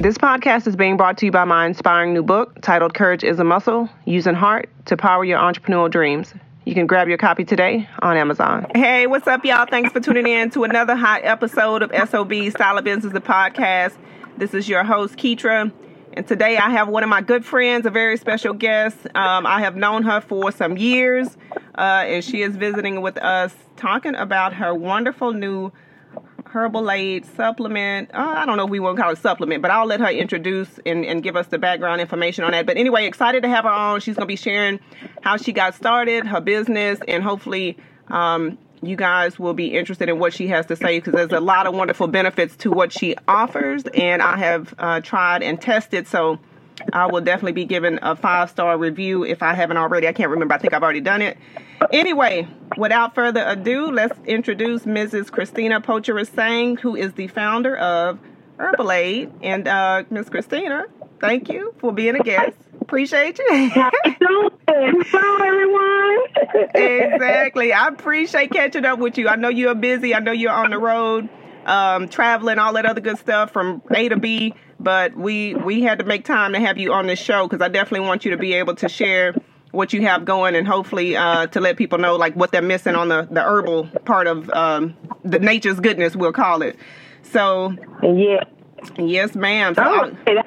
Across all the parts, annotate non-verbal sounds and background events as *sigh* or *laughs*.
This podcast is being brought to you by my inspiring new book titled Courage is a Muscle Using Heart to Power Your Entrepreneurial Dreams. You can grab your copy today on Amazon. Hey, what's up, y'all? Thanks for tuning in to another hot episode of SOB Style of Business, the podcast. This is your host, Keetra. And today I have one of my good friends, a very special guest. Um, I have known her for some years, uh, and she is visiting with us talking about her wonderful new Herbalaide supplement. Uh, I don't know if we want to call it supplement, but I'll let her introduce and, and give us the background information on that. But anyway, excited to have her on. She's going to be sharing how she got started, her business, and hopefully um, you guys will be interested in what she has to say because there's a lot of wonderful benefits to what she offers. And I have uh, tried and tested. So I will definitely be giving a five star review if I haven't already. I can't remember. I think I've already done it. Anyway, without further ado, let's introduce Mrs. Christina Pocharasang, who is the founder of Herbalaide. And uh, Miss Christina, thank you for being a guest. Appreciate you. Hello, everyone. exactly. I appreciate catching up with you. I know you're busy. I know you're on the road, um, traveling, all that other good stuff from A to B. But we we had to make time to have you on this show because I definitely want you to be able to share what you have going and hopefully uh, to let people know like what they're missing on the, the herbal part of um, the nature's goodness we'll call it. So yeah. yes ma'am. So oh,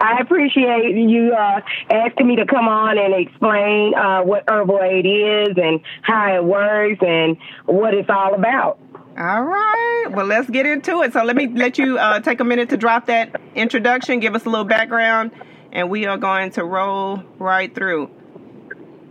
I appreciate you uh, asking me to come on and explain uh, what Herbalaide is and how it works and what it's all about. All right. Well, let's get into it. So let me let you uh, take a minute to drop that introduction, give us a little background, and we are going to roll right through.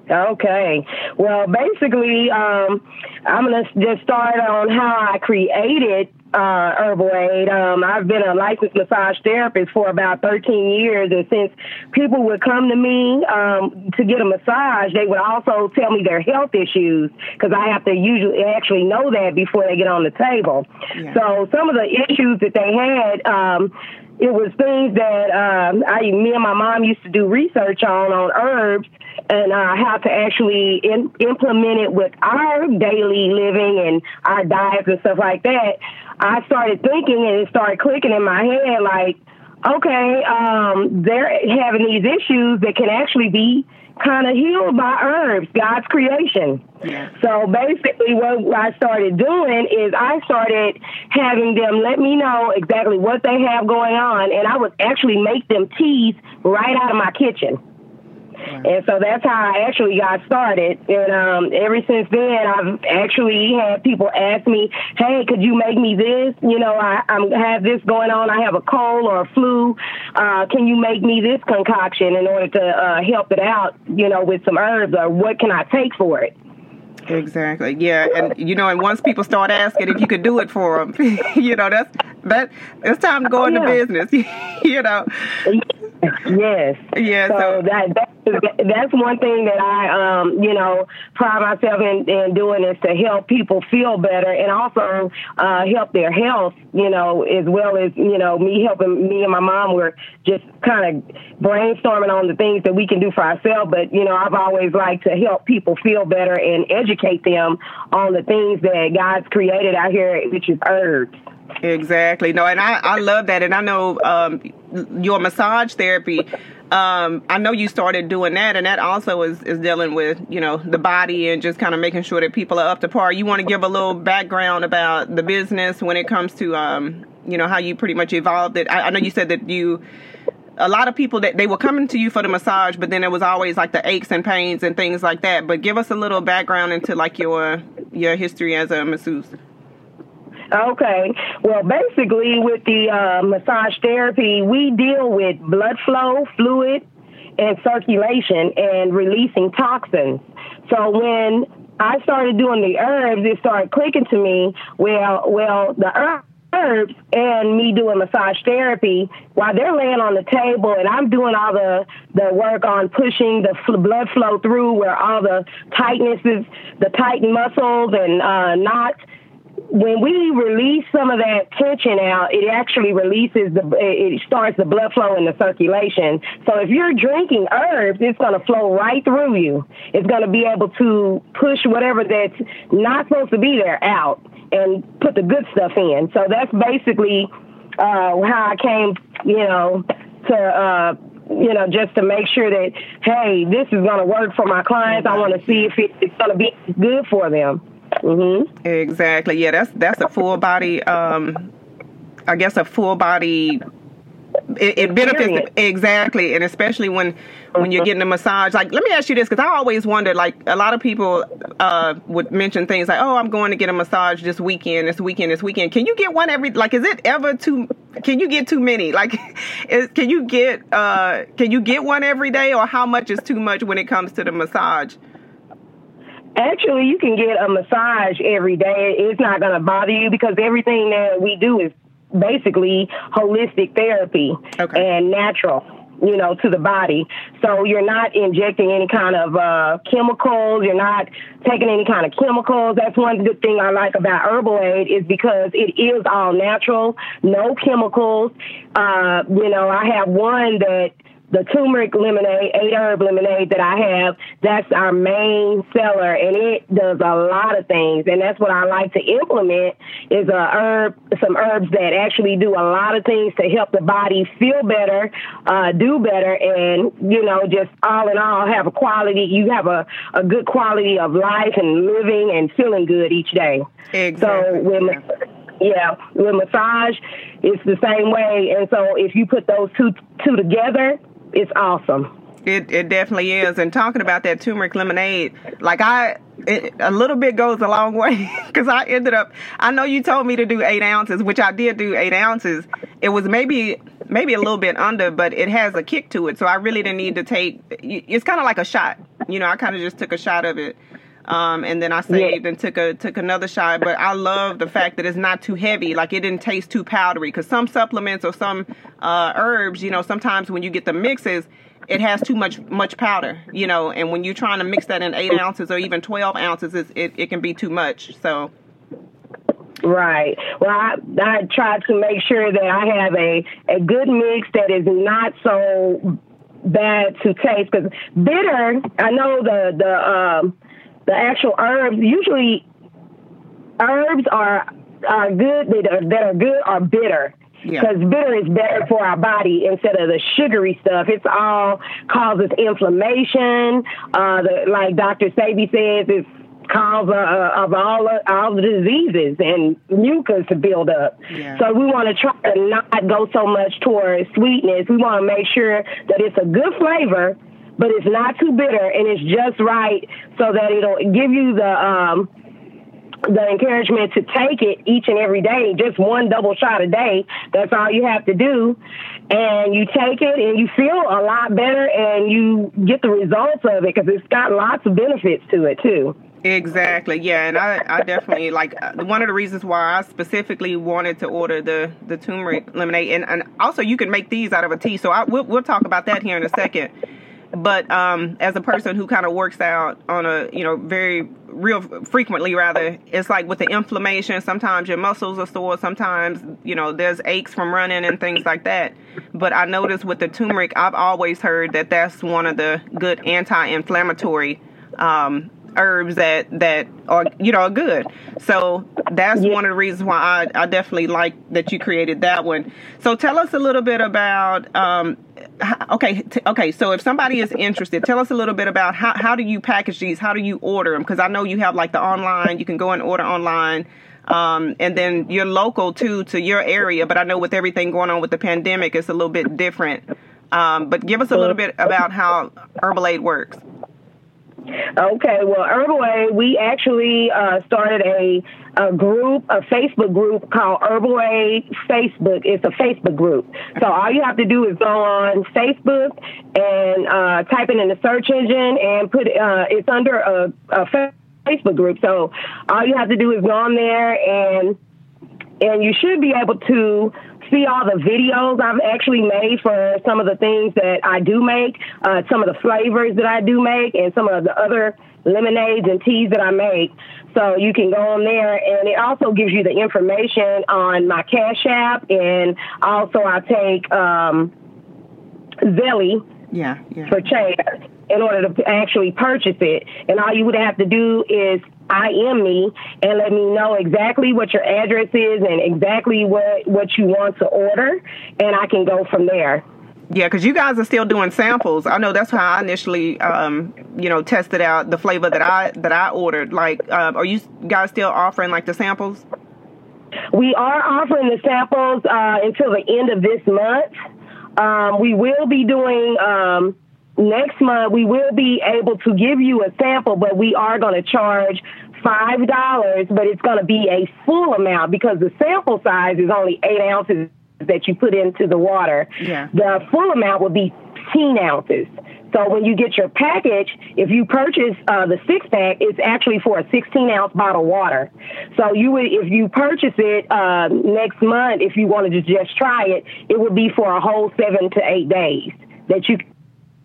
Okay. Well, basically, um, I'm going to just start on how I created uh, Herbalaide. Um, I've been a licensed massage therapist for about 13 years, and since people would come to me um, to get a massage, they would also tell me their health issues because I have to usually actually know that before they get on the table. Yeah. So some of the issues that they had. Um, it was things that um, I, me and my mom used to do research on on herbs and uh, how to actually in, implement it with our daily living and our diets and stuff like that, I started thinking and it started clicking in my head like, okay, um, they're having these issues that can actually be kind of healed by herbs, God's creation. Yeah. So basically, what I started doing is I started having them let me know exactly what they have going on, and I would actually make them teas right out of my kitchen. And so that's how I actually got started. And um, ever since then, I've actually had people ask me, "Hey, could you make me this? You know, I, I have this going on. I have a cold or a flu. Uh, can you make me this concoction in order to uh, help it out? You know, with some herbs, or what can I take for it?" Exactly. Yeah, and you know, and once people start asking if you could do it for them, *laughs* you know, that's that. It's time to go into yeah. business. *laughs* you know. Yes. Yeah. So, so that, that that's one thing that I, um, you know, pride myself in, in doing is to help people feel better and also uh, help their health, you know, as well as, you know, me helping me and my mom were just kind of brainstorming on the things that we can do for ourselves. But, you know, I've always liked to help people feel better and educate them on the things that God's created out here, which is herbs. Exactly. No, and I, I love that. And I know um, your massage therapy um, I know you started doing that, and that also is, is dealing with you know the body and just kind of making sure that people are up to par. You want to give a little background about the business when it comes to um, you know how you pretty much evolved it. I, I know you said that you a lot of people that they were coming to you for the massage, but then it was always like the aches and pains and things like that. But give us a little background into like your your history as a masseuse. Okay. Well, basically, with the uh, massage therapy, we deal with blood flow, fluid, and circulation and releasing toxins. So when I started doing the herbs, it started clicking to me. Well, well, the herbs and me doing massage therapy while they're laying on the table and I'm doing all the the work on pushing the fl- blood flow through where all the tightnesses, the tight muscles and uh, knots when we release some of that tension out, it actually releases the, it starts the blood flow in the circulation. So if you're drinking herbs, it's going to flow right through you. It's going to be able to push whatever that's not supposed to be there out and put the good stuff in. So that's basically uh, how I came, you know, to, uh, you know, just to make sure that, hey, this is going to work for my clients. I want to see if it's going to be good for them. Mm-hmm. Exactly. Yeah, that's that's a full body. Um, I guess a full body. It, it benefits exactly, and especially when when you're getting a massage. Like, let me ask you this, because I always wondered. Like, a lot of people uh, would mention things like, "Oh, I'm going to get a massage this weekend, this weekend, this weekend." Can you get one every? Like, is it ever too? Can you get too many? *laughs* Like, is, can you get uh, can you get one every day, or how much is too much when it comes to the massage? Actually, you can get a massage every day. It's not going to bother you because everything that we do is basically holistic therapy okay. and natural you know, to the body. So you're not injecting any kind of uh, chemicals. You're not taking any kind of chemicals. That's one good thing I like about Herbalaide is because it is all natural, no chemicals. Uh, you know, I have one that the turmeric lemonade, eight herb lemonade that I have, that's our main seller and it does a lot of things. And that's what I like to implement is a herb, some herbs that actually do a lot of things to help the body feel better, uh, do better, and, you know, just all in all have a quality, you have a, a good quality of life and living and feeling good each day. Exactly. So when, yeah, with massage, it's the same way. And so if you put those two two together, it's awesome. It it definitely is. And talking about that turmeric lemonade, like I, it, a little bit goes a long way *laughs* because I ended up. I know you told me to do eight ounces, which I did do eight ounces. It was maybe maybe a little bit under, but it has a kick to it. So I really didn't need to take. It's kind of like a shot. You know, I kind of just took a shot of it. Um, and then I saved yeah. and took a took another shot. But I love the fact that it's not too heavy, like it didn't taste too powdery. Because some supplements or some uh, herbs, you know, sometimes when you get the mixes, it has too much much powder, you know. And when you're trying to mix that in eight ounces or even twelve ounces, it it can be too much. So. Right. Well, I, I try to make sure that I have a, a good mix that is not so bad to taste because bitter. I know the the um, the actual herbs, usually herbs are are good that are, that are good are bitter. Because yeah. bitter is better for our body instead of the sugary stuff. It's all causes inflammation. Uh, the, like Dr. Sebi says, it's cause uh, of all uh, all the diseases and mucus to build up. Yeah. So we want to try to not go so much towards sweetness. We want to make sure that it's a good flavor but it's not too bitter and it's just right so that it'll give you the um the encouragement to take it each and every day, just one double shot a day. That's all you have to do. And you take it and you feel a lot better and you get the results of it because it's got lots of benefits to it too. Exactly. Yeah, and I, I definitely like uh, one of the reasons why I specifically wanted to order the the turmeric lemonade, and, and also you can make these out of a tea. So I we'll, we'll talk about that here in a second but um, as a person who kind of works out on a you know very real frequently rather it's like with the inflammation sometimes your muscles are sore sometimes you know there's aches from running and things like that but i noticed with the turmeric i've always heard that that's one of the good anti-inflammatory um, herbs that that are you know are good. So that's yeah. one of the reasons why I, I definitely like that you created that one. So tell us a little bit about um, okay okay so if somebody is interested tell us a little bit about how, how do you package these? How do you order them because i know you have like the online you can go and order online um, and then you're local too to your area but i know with everything going on with the pandemic it's a little bit different. Um, but give us a little bit about how Herbalaide works. Okay, well, Herbalaide we actually uh, started a, a group, a Facebook group called Herbalaide Facebook. It's a Facebook group. So all you have to do is go on Facebook and uh, type it in the search engine and put uh, it's under a, a Facebook group. So all you have to do is go on there and and you should be able to see all the videos I've actually made for some of the things that I do make, uh, some of the flavors that I do make, and some of the other lemonades and teas that I make. So you can go on there, and it also gives you the information on my Cash App, and also I take um, Zelle yeah, yeah. for change in order to actually purchase it. And all you would have to do is IM me and let me know exactly what your address is and exactly what, what you want to order, and I can go from there. Yeah, because you guys are still doing samples. I know that's how I initially, um, you know, tested out the flavor that I that I ordered. Like, uh, are you guys still offering like the samples? We are offering the samples uh, until the end of this month. Um, we will be doing um, next month. We will be able to give you a sample, but we are going to charge five dollars. But it's going to be a full amount because the sample size is only eight ounces that you put into the water. Yeah. The full amount would be 10 ounces. So when you get your package, if you purchase uh, the six pack, it's actually for a 16 ounce bottle of water. So you would, if you purchase it uh, next month, if you wanted to just try it, it would be for a whole seven to eight days that you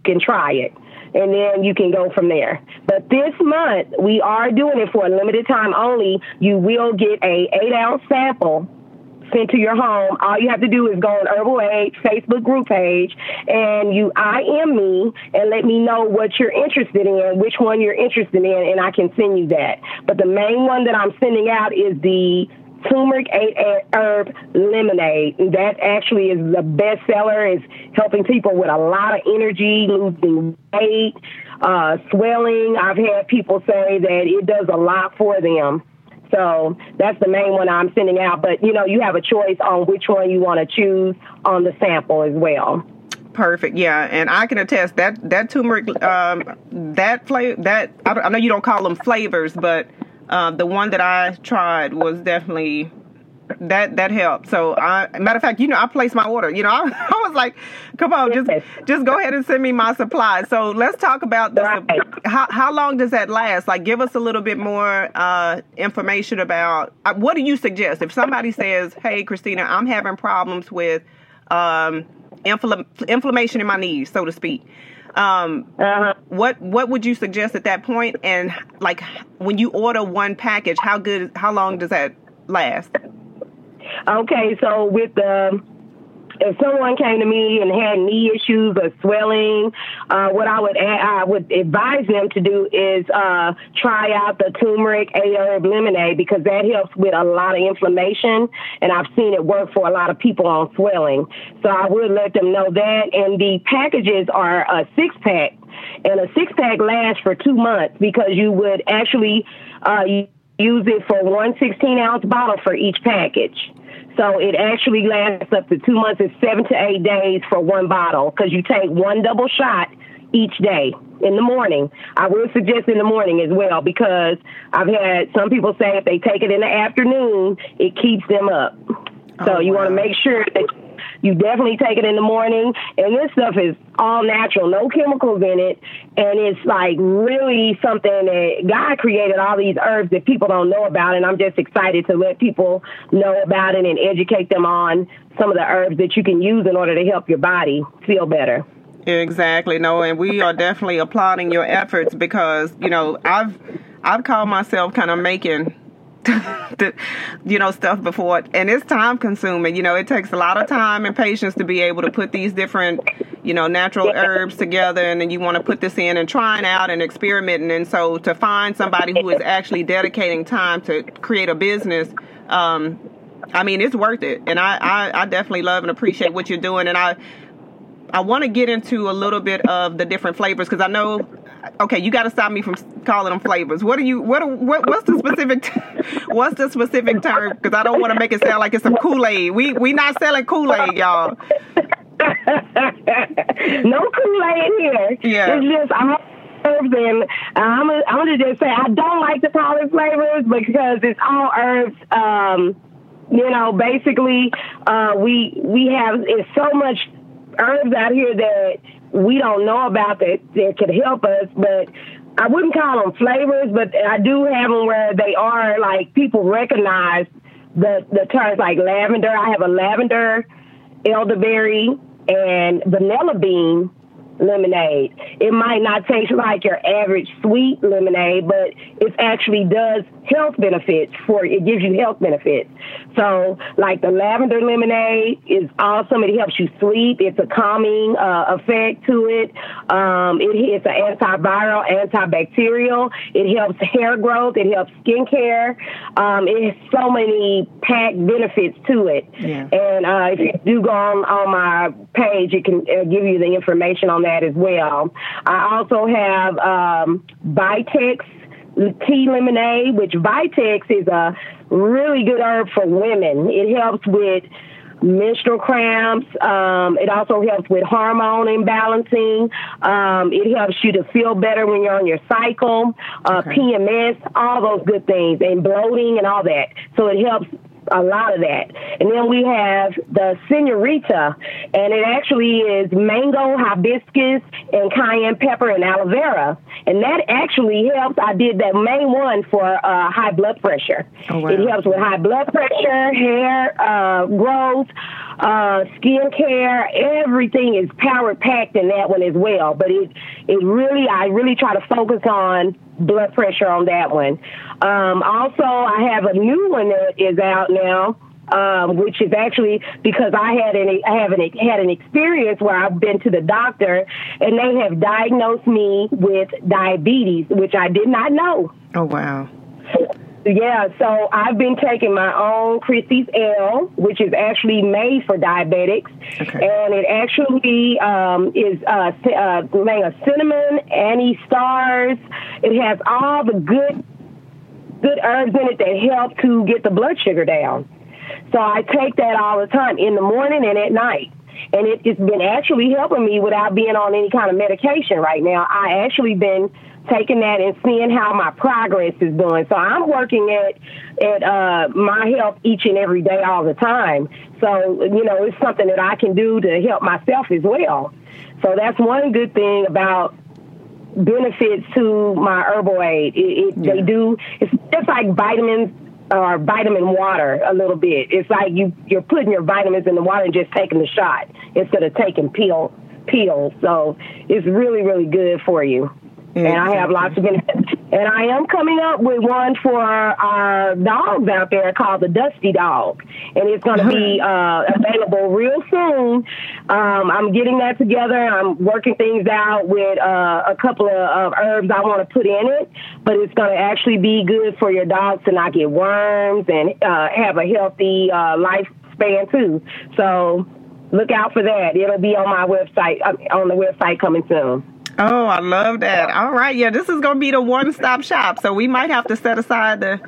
can try it. And then you can go from there. But this month, we are doing it for a limited time only. You will get a eight ounce sample sent to your home. All you have to do is go on Herbalaide Facebook group page and you IM me and let me know what you're interested in, which one you're interested in, and I can send you that. But the main one that I'm sending out is the turmeric eight herb lemonade. That actually is the best seller. It's helping people with a lot of energy, losing weight, uh, swelling. I've had people say that it does a lot for them. So that's the main one I'm sending out. But you know, you have a choice on which one you want to choose on the sample as well. Perfect. Yeah, and I can attest that that turmeric, um, that flavor, that I, I, know you don't call them flavors, but uh, the one that I tried was definitely that that helped. So, I, matter of fact, you know, I placed my order. You know, *laughs* I, I was like, "Come on, just just go ahead and send me my supplies." So, let's talk about the right. how how long does that last? Like, give us a little bit more uh, information about uh, what do you suggest if somebody says, "Hey, Christina, I'm having problems with um, infl- inflammation in my knees, so to speak." Um, uh-huh. what what would you suggest at that point? And like when you order one package, how good? How long does that last? Okay, so with the if someone came to me and had knee issues or swelling, uh, what I would I would advise them to do is uh, try out the turmeric eight herb lemonade because that helps with a lot of inflammation, and I've seen it work for a lot of people on swelling. So I would let them know that. And the packages are a six pack, and a six pack lasts for two months because you would actually uh, use it for one 16 ounce bottle for each package. So it actually lasts up to two months. It's seven to eight days for one bottle because you take one double shot each day in the morning. I would suggest in the morning as well because I've had some people say if they take it in the afternoon, it keeps them up. So Oh, you want to make sure that you definitely take it in the morning. And this stuff is all natural, no chemicals in it. And it's like really something that God created all these herbs that people don't know about. And I'm just excited to let people know about it and educate them on some of the herbs that you can use in order to help your body feel better. Exactly. No, and we are definitely applauding your efforts because you know I've I've called myself kind of making. *laughs* the, you know stuff before. And it's time consuming. You know it takes a lot of time and patience to be able to put these different you know natural herbs together. And then you want to put this in and trying out and experimenting. And so to find somebody who is actually dedicating time to create a business um i mean it's worth it. And i i, I definitely love and appreciate what you're doing. And i I want to get into a little bit of the different flavors because I know. Okay, you got to stop me from calling them flavors. What are you? What? Are, what what's the specific? *laughs* what's the specific term? Because I don't want to make it sound like it's some Kool Aid. We we not selling Kool Aid, y'all. *laughs* no Kool-Aid here. Yeah. It's just all herbs and I'm gonna, I'm gonna just say I don't like the call it flavors because it's all herbs. Um, you know, basically, uh, we we have it's so much herbs out here that we don't know about that that could help us, but. I wouldn't call them flavors, but I do have them where they are like people recognize the the terms like lavender. I have a lavender, elderberry, and vanilla bean lemonade. It might not taste like your average sweet lemonade, but it actually does health benefits for it gives you health benefits. So, like the lavender lemonade is awesome. It helps you sleep. It's a calming uh, effect to it. Um, it it's an antiviral, antibacterial. It helps hair growth. It helps skincare. Um, it has so many packed benefits to it. Yeah. And uh, if you do go on, on my page, it can uh, give you the information on that as well. I also have um, Vitex tea lemonade, which Vitex is a really good herb for women. It helps with menstrual cramps. Um, it also helps with hormone imbalancing. Um, it helps you to feel better when you're on your cycle, uh, okay. PMS, all those good things, and bloating and all that. So it helps a lot of that. And then we have the senorita, and it actually is mango, hibiscus, and cayenne pepper and aloe vera. And that actually helps. I did that main one for uh, high blood pressure. Oh, wow. It helps with high blood pressure, hair uh, growth, uh, skin care. Everything is power packed in that one as well. But it, it really, I really try to focus on blood pressure on that one. Um, also, I have a new one that is out now. Um, which is actually because I had an I have an had an experience where I've been to the doctor and they have diagnosed me with diabetes, which I did not know. Oh wow! Yeah, so I've been taking my own Chrissy's L, which is actually made for diabetics, okay. and it actually um, is uh, uh, made of cinnamon, anise stars. It has all the good good herbs in it that help to get the blood sugar down. So I take that all the time in the morning and at night. And it, it's been actually helping me without being on any kind of medication right now. I actually been taking that and seeing how my progress is doing. So I'm working at at uh, my health each and every day, all the time. So you know, it's something that I can do to help myself as well. So that's one good thing about benefits to my herbal aid. It, it, yeah. They do. It's just like vitamins or vitamin water a little bit. It's like you you're putting your vitamins in the water and just taking the shot instead of taking peel pills. So it's really really good for you. And I have lots of. And I am coming up with one for our dogs out there called the Dusty Dog. And it's going to be uh, available real soon. Um, I'm getting that together. I'm working things out with uh, a couple of, of herbs I want to put in it. But it's going to actually be good for your dogs to not get worms and uh, have a healthy uh, lifespan, too. So look out for that. It'll be on my website, uh, on the website coming soon. Oh, I love that. All right. Yeah, this is going to be the one stop shop. So we might have to set aside the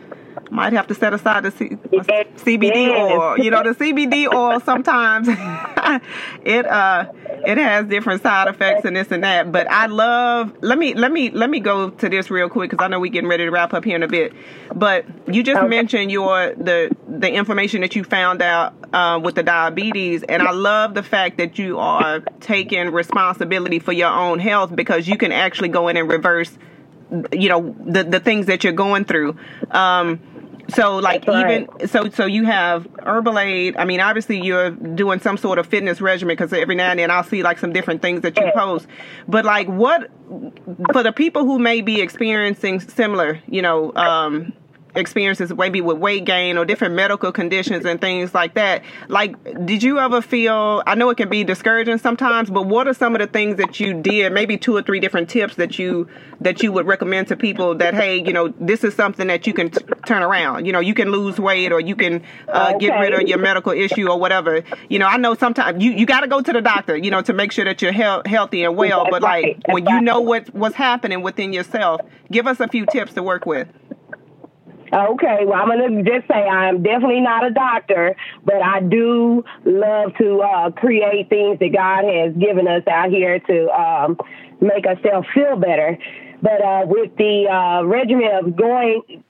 might have to set aside the C- CBD oil. You know, the CBD oil sometimes *laughs* it uh it has different side effects and this and that. But I love. Let me let me let me go to this real quick because I know we're getting ready to wrap up here in a bit. But you just okay. mentioned your the the information that you found out uh, with the diabetes, and I love the fact that you are taking responsibility for your own health because you can actually go in and reverse you know the the things that you're going through um so like even so so you have Herbalaide. I mean, obviously you're doing some sort of fitness regimen because every now and then I'll see like some different things that you post. But like what for the people who may be experiencing similar, you know, um, experiences maybe with weight gain or different medical conditions and things like that. Like did you ever feel i know it can be discouraging sometimes but what are some of the things that you did maybe two or three different tips that you that you would recommend to people that hey you know this is something that you can t- turn around? You know you can lose weight or you can uh, okay. get rid of your medical issue or whatever. You know i know sometimes you, you got to go to the doctor you know to make sure that you're he- healthy and well but like when you know what what's happening within yourself give us a few tips to work with Okay, well, I'm going to just say I'm definitely not a doctor, but I do love to uh, create things that God has given us out here to um, make ourselves feel better. But uh, with the uh, regimen of going,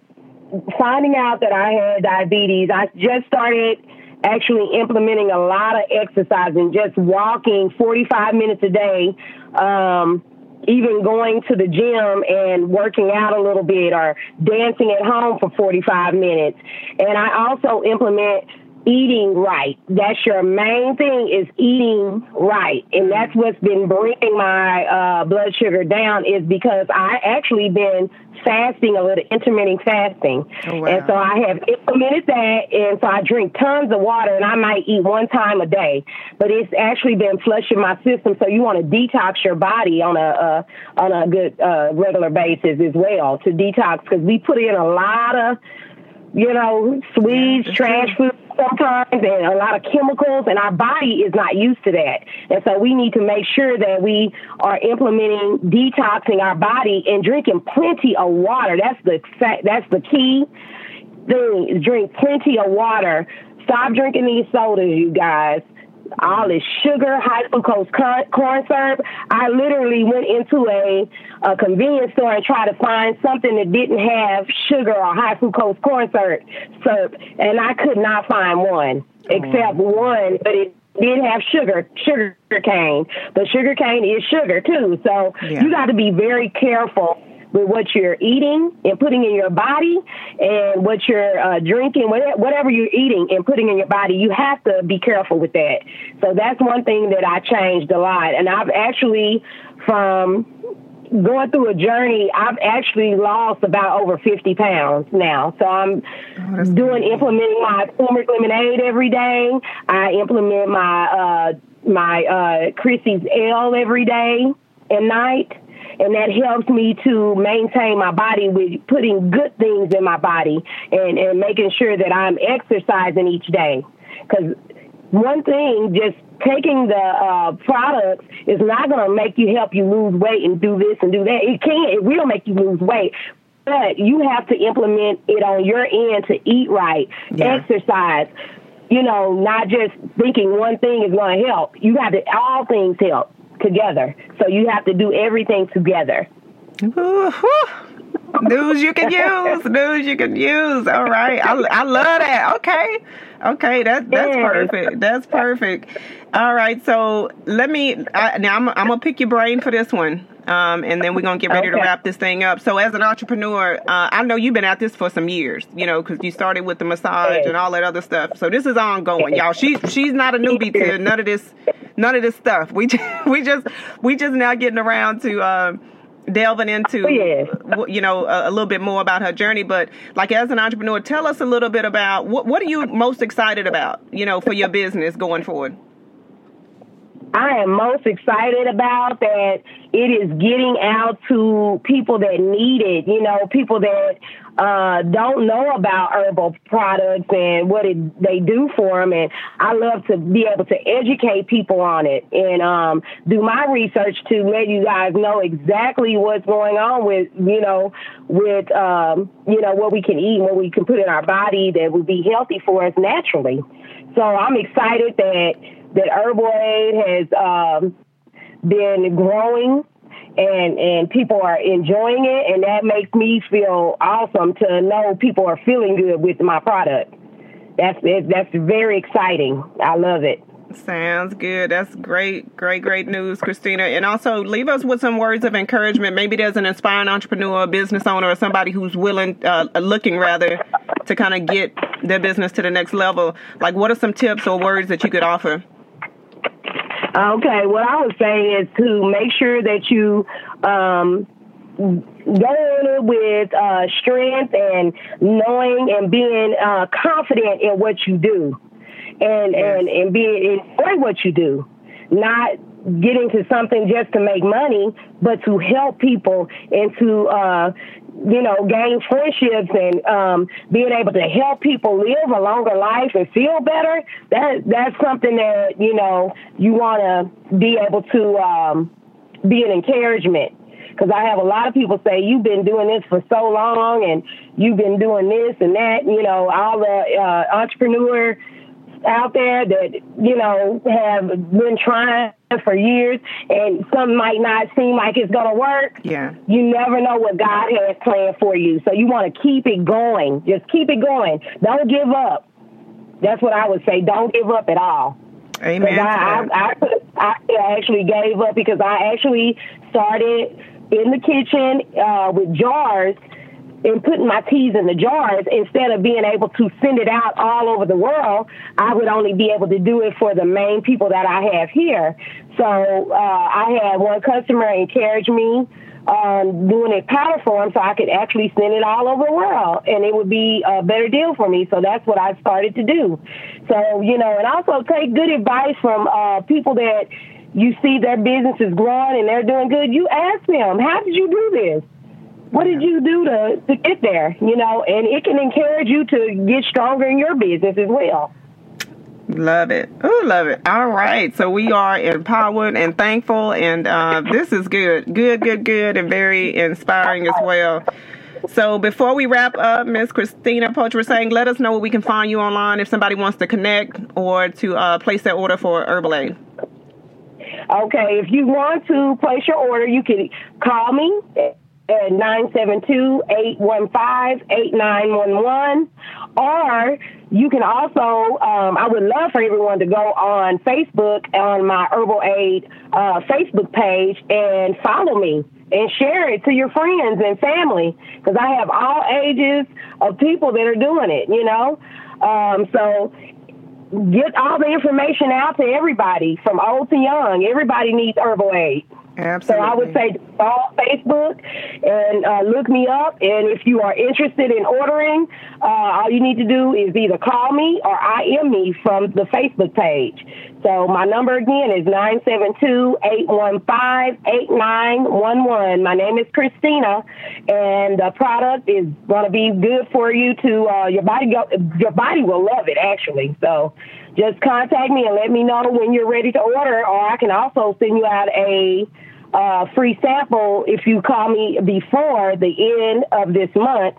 finding out that I had diabetes, I just started actually implementing a lot of exercise and just walking 45 minutes a day. Um, even going to the gym and working out a little bit or dancing at home for 45 minutes. And I also implement eating right. That's your main thing is eating right. And that's what's been bringing my uh, blood sugar down is because I actually been fasting a little intermittent fasting. Oh, wow. And so I have implemented that and so I drink tons of water and I might eat one time a day. But it's actually been flushing my system so you want to detox your body on a uh, on a good uh, regular basis as well to detox because we put in a lot of you know, sweets, yeah, trash true. food sometimes, and a lot of chemicals, and our body is not used to that. And so we need to make sure that we are implementing detoxing our body and drinking plenty of water. That's the that's the key thing. Drink plenty of water. Stop drinking these sodas, you guys all this sugar, high fructose corn syrup. I literally went into a, a convenience store and tried to find something that didn't have sugar or high fructose corn syrup, syrup and I could not find one except one, but it did have sugar, sugar cane. But sugar cane is sugar too, so yeah. you got to be very careful with what you're eating and putting in your body and what you're uh, drinking, whatever you're eating and putting in your body, you have to be careful with that. So that's one thing that I changed a lot. And I've actually, from going through a journey, I've actually lost about over 50 pounds now. So I'm oh, doing, implementing my turmeric lemonade every day. I implement my, uh, my, uh, Chrissy's L every day and night and that helps me to maintain my body with putting good things in my body and, and making sure that I'm exercising each day. Because one thing, just taking the uh, products is not going to make you help you lose weight and do this and do that. It can't. it will make you lose weight, but you have to implement it on your end to eat right, yeah. exercise. You know, not just thinking one thing is going to help. You have to all things help together. So you have to do everything together. News you can use. News you can use. All right. I, I love that. Okay. Okay. That, that's perfect. That's perfect. All right. So let me, I, now I'm, I'm going to pick your brain for this one. Um, and then we're gonna get ready okay. to wrap this thing up. So, as an entrepreneur, uh, I know you've been at this for some years, you know, because you started with the massage and all that other stuff. So this is ongoing, y'all. She's she's not a newbie to none of this, none of this stuff. We just, *laughs* we just we just now getting around to. Uh, delving into oh, you know a, a, little bit more about her journey but like as an entrepreneur tell us a little bit about what what are you most excited about you know for your business going forward I am most excited about that it is getting out to people that need it, you know, people that uh, don't know about herbal products and what it, they do for them. And I love to be able to educate people on it and um, do my research to let you guys know exactly what's going on with, you know, with, um, you know, what we can eat, and what we can put in our body that would be healthy for us naturally. So I'm excited that that Herbalaide has um, been growing and and people are enjoying it and that makes me feel awesome to know people are feeling good with my product that's that's very exciting i love it Sounds good. That's great, great, great news, Christina. And also, leave us with some words of encouragement. Maybe there's an inspiring entrepreneur, business owner, or somebody who's willing, uh, looking rather, to kind of get their business to the next level. Like, what are some tips or words that you could offer? Okay, what I would say is to make sure that you um, go in it with uh, strength and knowing and being uh, confident in what you do, and yes. and and being enjoy what you do, not getting to something just to make money, but to help people and to uh, you know, gain friendships and um, being able to help people live a longer life and feel better, that that's something that you know you want to be able to um, be an encouragement. Because I have a lot of people say you've been doing this for so long and you've been doing this and that. You know, all the uh, entrepreneur out there that you know have been trying for years and some might not seem like it's going to work. Yeah. You never know what God has planned for you. So you want to keep it going. Just keep it going. Don't give up. That's what I would say. Don't give up at all. Amen. I, I, I, I actually gave up because I actually started in the kitchen uh, with jars and putting my teas in the jars instead of being able to send it out all over the world, I would only be able to do it for the main people that I have here. So uh, I had one customer encourage me um, doing it powder form so I could actually send it all over the world and it would be a better deal for me. So that's what I started to do. So, you know, and also take good advice from uh, people that you see their business is growing and they're doing good. You ask them, how did you do this? What did you do to, to get there? You know, and it can encourage you to get stronger in your business as well. Love it. Oh, love it. All right. So we are empowered and thankful, and uh, this is good. Good, good, good, and very inspiring as well. So before we wrap up, Miss Christina Pocharasang, let us know where we can find you online if somebody wants to connect or to uh, place their order for Herbalaide. Okay, if you want to place your order, you can call me at 972-815-8911 or you can also um, i would love for everyone to go on facebook on my Herbalaide uh, facebook page and follow me and share it to your friends and family. Because i have all ages of people that are doing it you know? Um, so get all the information out to everybody from old to young. Everybody needs Herbalaide Absolutely. So I would say follow Facebook and uh, look me up. And if you are interested in ordering, uh, all you need to do is either call me or IM me from the Facebook page. So my number again is 972-815-8911. My name is Christina, and the product is going to be good for you to, uh, your body go, your body will love it actually. So just contact me and let me know when you're ready to order, or I can also send you out a uh, free sample if you call me before the end of this month,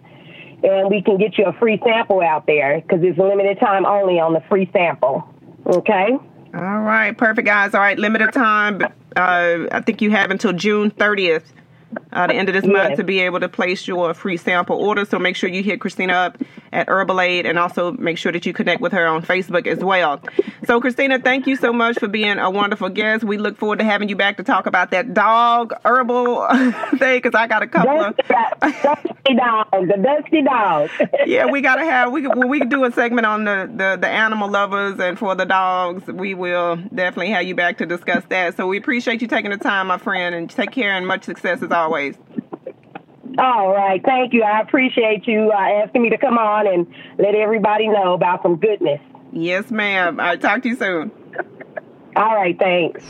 and we can get you a free sample out there because it's limited time only on the free sample. Okay. All right, perfect, guys. All right, limited time. Uh, I think you have until June 30th uh, the end of this yes. month to be able to place your free sample order. So make sure you hit Christina up at Herbalaide and also make sure that you connect with her on Facebook as well. So, Christina, thank you so much for being a wonderful guest. We look forward to having you back to talk about that dog herbal *laughs* thing because I got a couple of dusty dogs, the dusty dog. *laughs* yeah, we gotta have we when we do a segment on the, the the animal lovers and for the dogs, we will definitely have you back to discuss that. So we appreciate you taking the time, my friend, and take care and much success as always. All right. Thank you. I appreciate you uh, asking me to come on and let everybody know about some goodness. Yes, ma'am. I'll talk to you soon. All right. Thanks.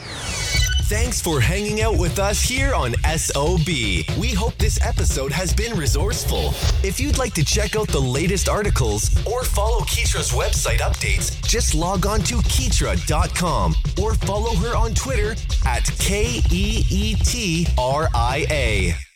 Thanks for hanging out with us here on SOB. We hope this episode has been resourceful. If you'd like to check out the latest articles or follow Keetra's website updates, just log on to Keetra.com or follow her on Twitter at K E E T R I A.